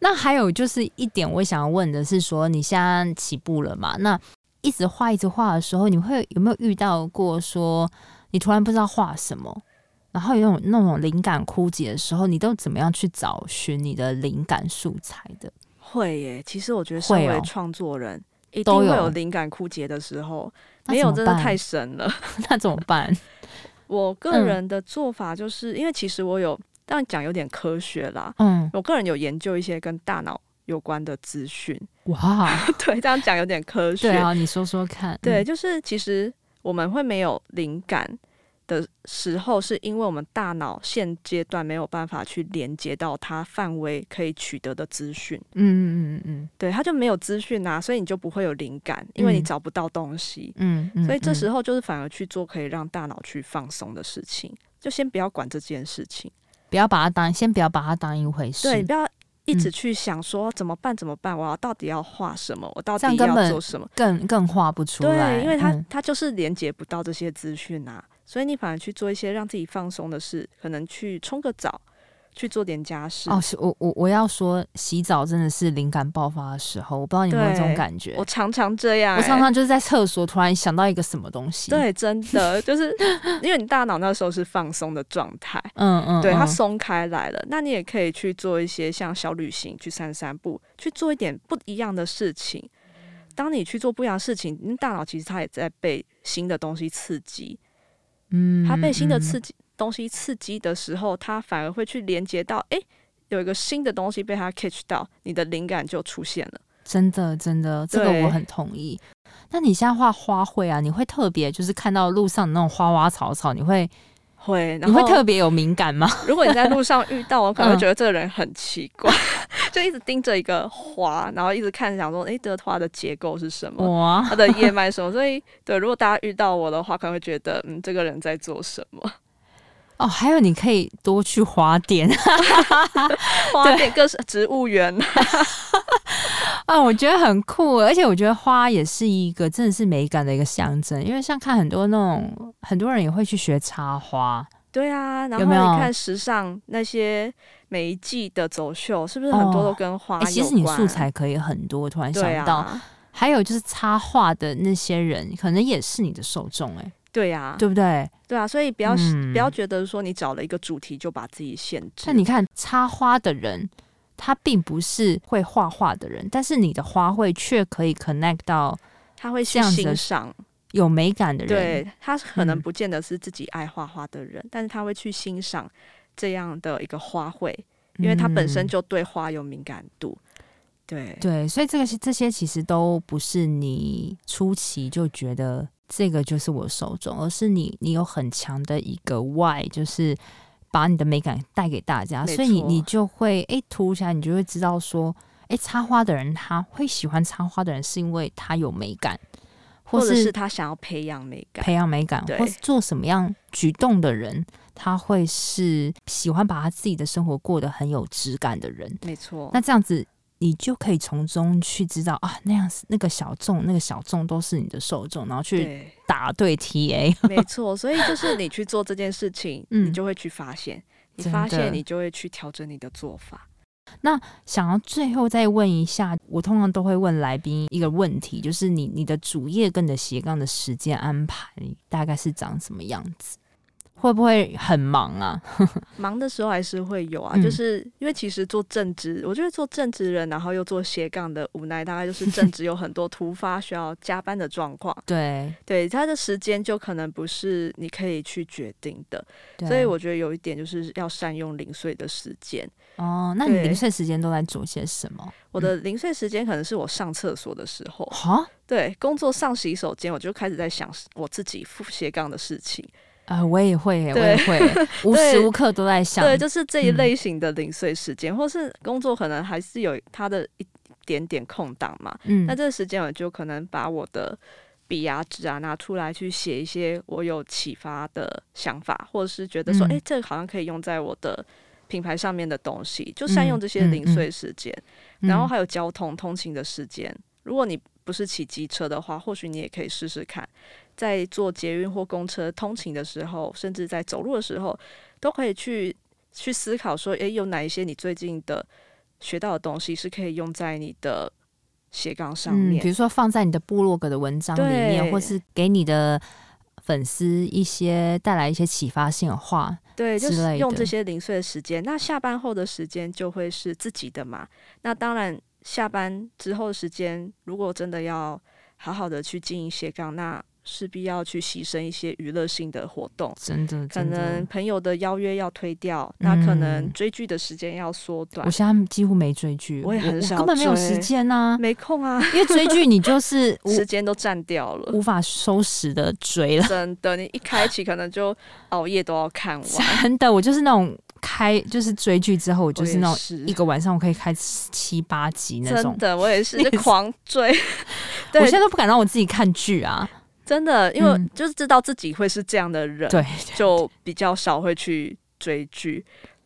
那还有就是一点，我想要问的是，说你现在起步了嘛？那一直画一直画的时候，你会有没有遇到过说你突然不知道画什么？然后有那种灵感枯竭的时候，你都怎么样去找寻你的灵感素材的？会耶，其实我觉得身为创作人，一定会有灵感枯竭的时候，没有真的太神了。那怎么办？我个人的做法就是，因为其实我有，当然讲有点科学啦。嗯，我个人有研究一些跟大脑有关的资讯。哇，对，这样讲有点科学。对啊，你说说看。对，就是其实我们会没有灵感的时候，是因为我们大脑现阶段没有办法去连接到它范围可以取得的资讯。嗯嗯嗯嗯，对，它就没有资讯啊，所以你就不会有灵感，因为你找不到东西。嗯嗯，所以这时候就是反而去做可以让大脑去放松的事情，就先不要管这件事情。不要把它当先不要把它当一回事，对，不要一直去想说怎么办怎么办，我要到底要画什么，我到底要做什么，更更画不出来，对，因为它它就是连接不到这些资讯啊，所以你反而去做一些让自己放松的事，可能去冲个澡。去做点家事哦，我我我要说，洗澡真的是灵感爆发的时候，我不知道你有没有这种感觉。我常常这样、欸，我常常就是在厕所突然想到一个什么东西。对，真的 就是因为你大脑那时候是放松的状态，嗯嗯，对，它松开来了。那你也可以去做一些像小旅行，去散散步，去做一点不一样的事情。当你去做不一样的事情，你大脑其实它也在被新的东西刺激，嗯，他被新的刺激。嗯东西刺激的时候，他反而会去连接到，哎、欸，有一个新的东西被他 catch 到，你的灵感就出现了。真的，真的，这个我很同意。那你现在画花卉啊，你会特别就是看到路上那种花花草草，你会会，你会特别有敏感吗？如果你在路上遇到，我可能会觉得这个人很奇怪，嗯、就一直盯着一个花，然后一直看，想说，哎、欸，这个花的结构是什么？哇，它的叶脉什么？所以，对，如果大家遇到我的话，可能会觉得，嗯，这个人在做什么？哦，还有你可以多去花店，花店各是植物园。啊，我觉得很酷，而且我觉得花也是一个真的是美感的一个象征，因为像看很多那种很多人也会去学插花，对啊，然后你看时尚那些每一季的走秀，是不是很多都跟花有关？哦欸，其实你素材可以很多，突然想到，啊，还有就是插画的那些人，可能也是你的受众，欸，哎。对呀、啊，对不对？对啊，所以不要、嗯、不要觉得说你找了一个主题就把自己限制。那你看插花的人，他并不是会画画的人，但是你的花卉却可以 connect 到他会欣赏有美感的人。对，他可能不见得是自己爱画画的人，嗯、但是他会去欣赏这样的一个花卉，因为他本身就对花有敏感度。对对，所以这个是这些其实都不是你初期就觉得。这个就是我手中，而是你，你有很强的一个 why，就是把你的美感带给大家，所以你你就会诶，涂起来，你就会知道说，诶，插花的人他会喜欢插花的人，是因为他有美感，或者是他想要培养美感，培养美感，或是做什么样举动的人，他会是喜欢把他自己的生活过得很有质感的人，没错。那这样子。你就可以从中去知道啊，那样那个小众，那个小众都是你的受众，然后去打对 TA。没错，所以就是你去做这件事情，嗯、你就会去发现，你发现你就会去调整你的做法。那想要最后再问一下，我通常都会问来宾一个问题，就是你你的主业跟你的斜杠的时间安排大概是长什么样子？会不会很忙啊？忙的时候还是会有啊，嗯、就是因为其实做正职，我觉得做正职人，然后又做斜杠的无奈，大概就是正职有很多突发需要加班的状况。对对，他的时间就可能不是你可以去决定的，所以我觉得有一点就是要善用零碎的时间。哦，那你零碎时间都在做些什么？我的零碎时间可能是我上厕所的时候。哈、嗯，对，工作上洗手间，我就开始在想我自己副斜杠的事情。啊、呃，我也会，我也会，无时无刻都在想。对，就是这一类型的零碎时间，嗯、或是工作可能还是有它的一点点空档嘛。嗯，那这个时间我就可能把我的笔啊纸啊拿出来去写一些我有启发的想法，或者是觉得说，哎、嗯欸，这个好像可以用在我的品牌上面的东西，就善用这些零碎时间。然后还有交通通勤的时间，如果你不是骑机车的话，或许你也可以试试看。在坐捷运或公车通勤的时候，甚至在走路的时候，都可以去去思考说，诶，有哪一些你最近的学到的东西是可以用在你的斜杠上面？嗯，比如说放在你的部落格的文章里面，或是给你的粉丝一些带来一些启发性的话，对，就是用这些零碎的时间。那下班后的时间就会是自己的嘛？那当然，下班之后的时间，如果真的要好好的去经营斜杠，那势必要去牺牲一些娱乐性的活动，真的，真的，可能朋友的邀约要推掉，嗯、那可能追剧的时间要缩短。我现在几乎没追剧，我也很少，根本没有时间呐、啊，没空啊。因为追剧你就是 时间都占掉了，无法收拾的追了。真的，你一开启可能就熬夜都要看完。真的，我就是那种开就是追剧之后，我就是那种一个晚上我可以开七八集那种。真的，我也是狂追。我现在都不敢让我自己看剧啊。真的，因为就是知道自己会是这样的人，对，就比较少会去追剧。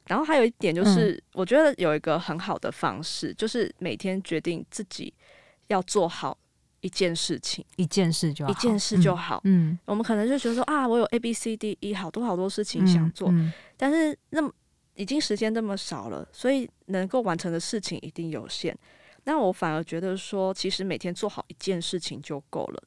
然后还有一点就是，嗯、我觉得有一个很好的方式，就是每天决定自己要做好一件事情，一件事就好，一件事就好。嗯，我们可能就觉得说啊，我有 A B C D E 好多好多事情想做，但是那么已经时间那么少了，所以能够完成的事情一定有限。那我反而觉得说，其实每天做好一件事情就够了。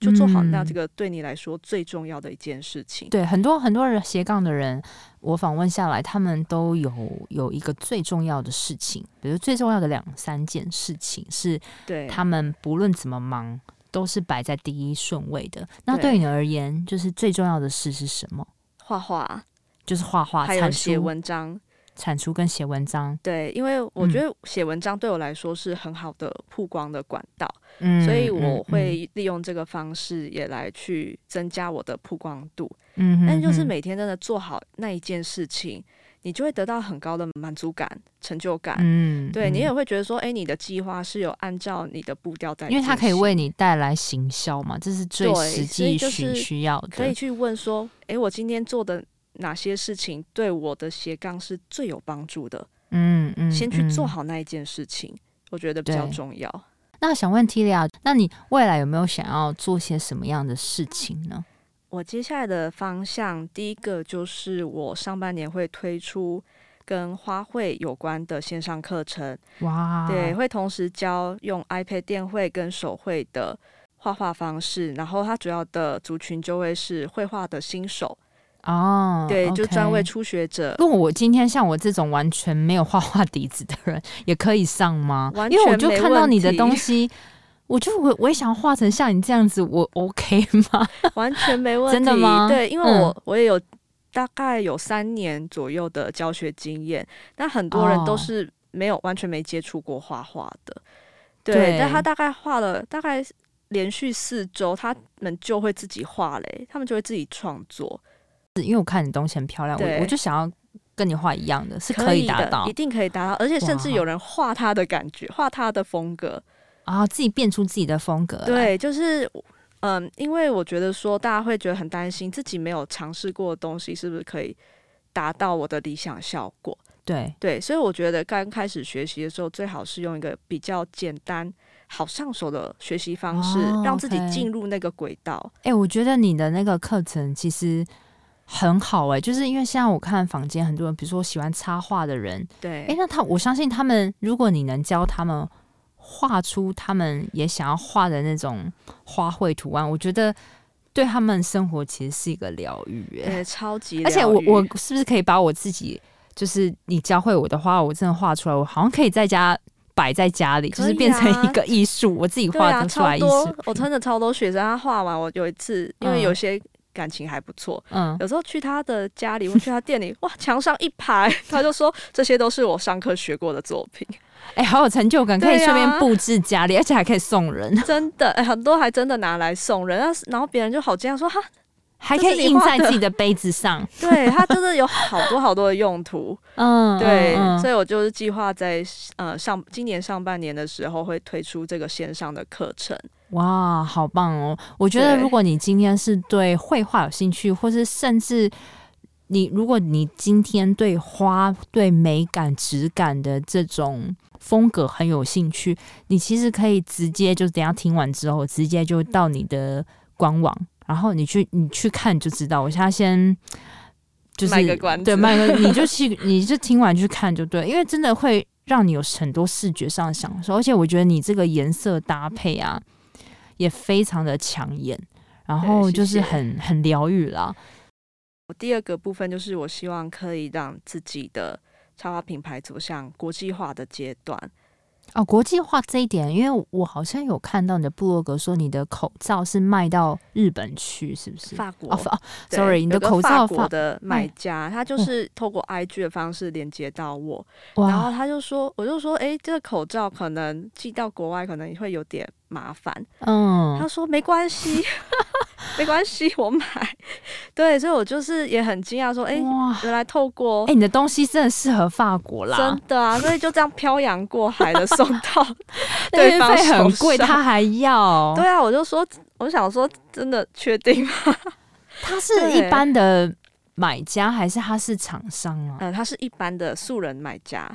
就做好那这个对你来说最重要的一件事情。嗯、对很多很多人斜杠的人，我访问下来，他们都有有一个最重要的事情，比如最重要的两三件事情是，对他们不论怎么忙都是摆在第一顺位的。那对你而言，就是最重要的事是什么？画画，就是画画，还有写文章。产出跟写文章，对，因为我觉得写文章对我来说是很好的曝光的管道，嗯，所以我会利用这个方式也来去增加我的曝光度，嗯，但就是每天真的做好那一件事情，你就会得到很高的满足感、成就感，嗯，对，你也会觉得说，哎，你的计划是有按照你的步调在，因为它可以为你带来行销嘛，这是最实际需需要的，可以去问说，哎，我今天做的。哪些事情对我的斜杠是最有帮助的？嗯嗯，先去做好那一件事情，嗯、我觉得比较重要。那想问 Tilia，那你未来有没有想要做些什么样的事情呢？我接下来的方向，第一个就是我上半年会推出跟花卉有关的线上课程。哇，对，会同时教用 iPad 电绘跟手绘的画画方式，然后它主要的族群就会是绘画的新手。哦，对，okay. 就专为初学者。如果我今天像我这种完全没有画画底子的人，也可以上吗？因为我就看到你的东西，我就我我也想画成像你这样子，我 OK 吗？完全没问题，真的吗？对，因为我、嗯、我也有大概有三年左右的教学经验，但很多人都是没有、哦、完全没接触过画画的。对，对但他大概画了大概连续四周，他们就会自己画嘞，他们就会自己创作。因为我看你东西很漂亮，我我就想要跟你画一样的，是可以达到，一定可以达到，而且甚至有人画他的感觉，画他的风格啊，自己变出自己的风格。对，就是嗯，因为我觉得说大家会觉得很担心，自己没有尝试过的东西是不是可以达到我的理想效果？对对，所以我觉得刚开始学习的时候，最好是用一个比较简单、好上手的学习方式，哦、让自己进入那个轨道。哎、欸，我觉得你的那个课程其实。很好哎、欸，就是因为现在我看房间很多人，比如说喜欢插画的人，对，哎、欸，那他我相信他们，如果你能教他们画出他们也想要画的那种花卉图案，我觉得对他们生活其实是一个疗愈，哎，超级。而且我我是不是可以把我自己，就是你教会我的花，我真的画出来，我好像可以在家摆在家里，啊、就是变成一个艺术，我自己画出来艺术、啊。我真的超多学生，他画完，我有一次，因为有些。嗯感情还不错，嗯，有时候去他的家里，我 去他店里，哇，墙上一排，他就说这些都是我上课学过的作品，哎、欸，好有成就感，可以顺便布置家里，啊、而且还可以送人，真的，哎、欸，很多还真的拿来送人，然后别人就好惊讶说哈，还可以印在自己的杯子上，对，它真的有好多好多的用途，嗯，对，所以我就是计划在呃上今年上半年的时候会推出这个线上的课程。哇，好棒哦！我觉得如果你今天是对绘画有兴趣，或是甚至你，如果你今天对花、对美感、质感的这种风格很有兴趣，你其实可以直接就等下听完之后，直接就到你的官网，然后你去你去看就知道。我现在先就是卖个关子，对，卖个 你就去，你就听完去看就对，因为真的会让你有很多视觉上的享受，而且我觉得你这个颜色搭配啊。也非常的抢眼，然后就是很很疗愈啦。我第二个部分就是，我希望可以让自己的插画品牌走向国际化的阶段。哦，国际化这一点，因为我好像有看到你的部落格说，你的口罩是卖到日本去，是不是？法国哦，sorry，你的口罩法国的买家，他就是透过 IG 的方式连接到我，然后他就说，我就说，哎，这个口罩可能寄到国外可能会有点麻烦。嗯，他说没关系。没关系，我买。对，所以我就是也很惊讶，说，哎、原来透过，哎、欸，你的东西真的适合法国啦，真的啊，所以就这样漂洋过海的送到 对方手上，很贵，他还要。对啊，我就说，我想说，真的确定吗？他是一般的买家，还是他是厂商啊？嗯，他是一般的素人买家。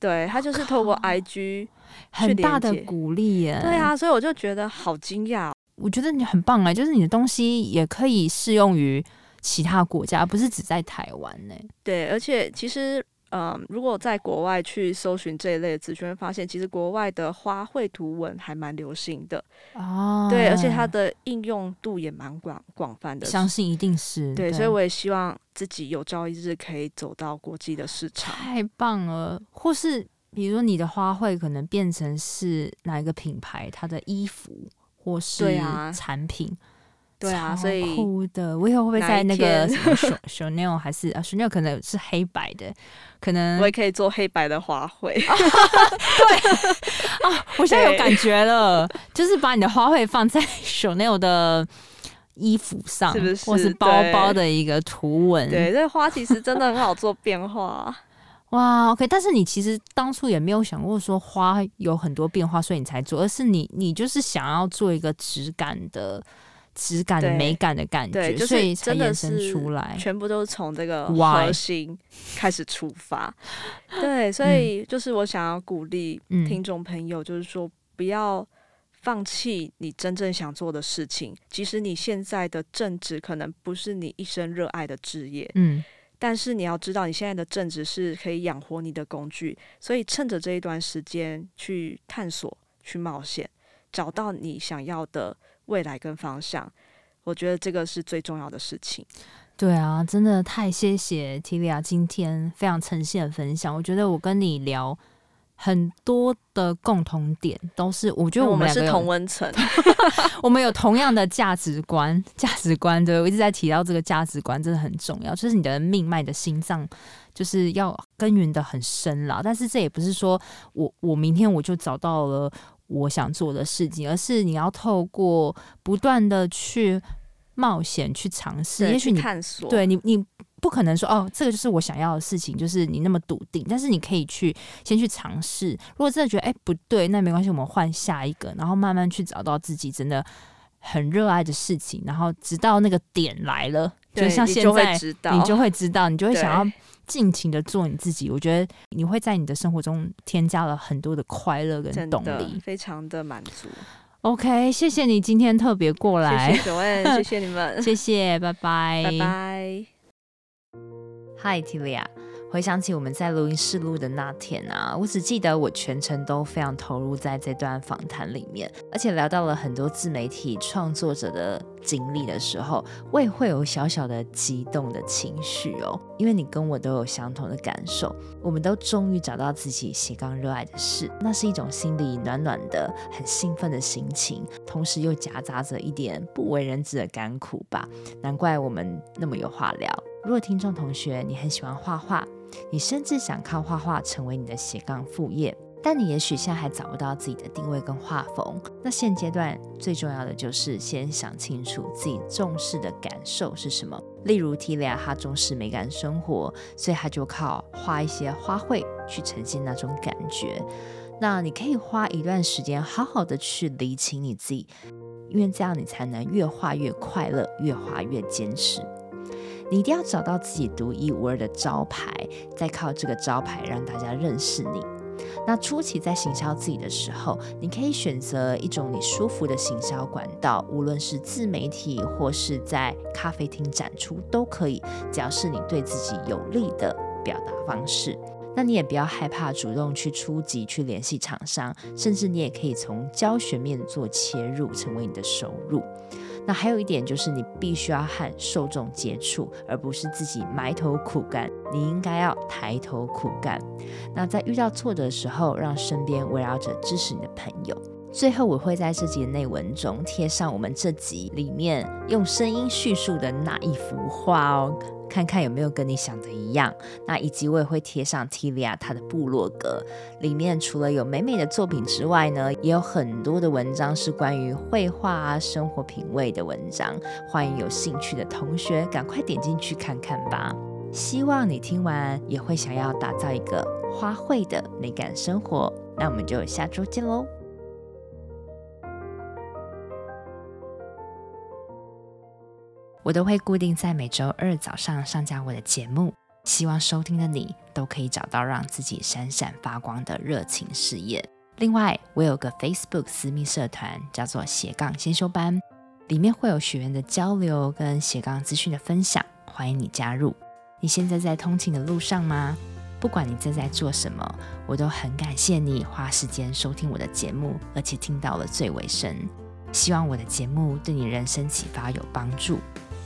对，他就是透过 IG 很大的鼓励耶。对啊，所以我就觉得好惊讶。我觉得你很棒哎，就是你的东西也可以适用于其他国家，不是只在台湾呢。对，而且其实。嗯，如果在国外去搜寻这一类的资讯，会发现其实国外的花卉图文还蛮流行的哦。对，而且它的应用度也蛮广广泛的，相信一定是对，对。所以我也希望自己有朝一日可以走到国际的市场。太棒了！或是比如说你的花卉可能变成是哪一个品牌，它的衣服或是产品。对啊，所以酷的，我以后会不会在那个什么 Chanel 还是啊 Chanel 可能是黑白的，可能我也可以做黑白的花卉。对啊，我现在有感觉了，就是把你的花卉放在 Chanel 的衣服上，是不是？或是包包的一个图文。对，这花其实真的很好做变化。哇，OK，但是你其实当初也没有想过说花有很多变化，所以你才做，而是你你就是想要做一个质感的。质感美感的感觉，就是、所以才延伸出来，全部都是从这个核心开始出发。对，所以就是我想要鼓励听众朋友，就是说不要放弃你真正想做的事情。即使你现在的正职可能不是你一生热爱的职业，嗯，但是你要知道，你现在的正职是可以养活你的工具。所以趁着这一段时间去探索、去冒险，找到你想要的。未来跟方向，我觉得这个是最重要的事情。对啊，真的太谢谢 Tilia 今天非常诚信的分享。我觉得我跟你聊很多的共同点，都是我觉得我们，我们是同温层 我们有同样的价值观。价值观，对，我一直在提到这个价值观，真的很重要。就是你的命脉的心脏，就是要耕耘的很深了。但是这也不是说我我明天我就找到了。我想做的事情，而是你要透过不断的去冒险、去尝试，也许你探索，对你，你不可能说哦，这个就是我想要的事情，就是你那么笃定。但是你可以去先去尝试。如果真的觉得哎不对，那没关系，我们换下一个，然后慢慢去找到自己真的很热爱的事情，然后直到那个点来了，就像现在，你就会知道，你就会知道，你就会想要。尽情的做你自己，我觉得你会在你的生活中添加了很多的快乐跟动力，非常的满足。OK，谢谢你今天特别过来，谢谢谢谢你们，谢谢，拜拜，拜拜。Hi Tilia。回想起我们在录音室录的那天啊，我只记得我全程都非常投入在这段访谈里面，而且聊到了很多自媒体创作者的经历的时候，我也会有小小的激动的情绪哦，因为你跟我都有相同的感受，我们都终于找到自己斜杠热爱的事，那是一种心里暖暖的、很兴奋的心情，同时又夹杂着一点不为人知的甘苦吧，难怪我们那么有话聊。如果听众同学你很喜欢画画，你甚至想靠画画成为你的斜杠副业，但你也许现在还找不到自己的定位跟画风。那现阶段最重要的就是先想清楚自己重视的感受是什么。例如 Tilia 她重视美感生活，所以她就靠画一些花卉去呈现那种感觉。那你可以花一段时间好好的去理清你自己，因为这样你才能越画越快乐，越画越坚持。你一定要找到自己独一无二的招牌，再靠这个招牌让大家认识你。那初期在行销自己的时候，你可以选择一种你舒服的行销管道，无论是自媒体或是在咖啡厅展出都可以，只要是你对自己有利的表达方式。那你也不要害怕主动去出击，去联系厂商，甚至你也可以从教学面做切入，成为你的收入。那还有一点就是，你必须要和受众接触，而不是自己埋头苦干。你应该要抬头苦干。那在遇到挫折的时候，让身边围绕着支持你的朋友。最后，我会在这集的内文中贴上我们这集里面用声音叙述的那一幅画哦。看看有没有跟你想的一样，那以及我也会贴上 Tilia 她的部落格，里面除了有美美的作品之外呢，也有很多的文章是关于绘画啊、生活品味的文章，欢迎有兴趣的同学赶快点进去看看吧。希望你听完也会想要打造一个花卉的美感生活，那我们就下周见喽。我都会固定在每周二早上上架我的节目，希望收听的你都可以找到让自己闪闪发光的热情事业。另外，我有个 Facebook 私密社团，叫做斜杠先修班，里面会有学员的交流跟斜杠资讯的分享，欢迎你加入。你现在在通勤的路上吗？不管你正在做什么，我都很感谢你花时间收听我的节目，而且听到了最尾声。希望我的节目对你人生启发有帮助。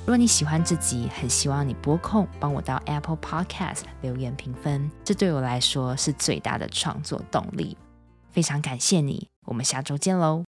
如果你喜欢这集，很希望你播控帮我到 Apple Podcast 留言评分，这对我来说是最大的创作动力。非常感谢你，我们下周见喽。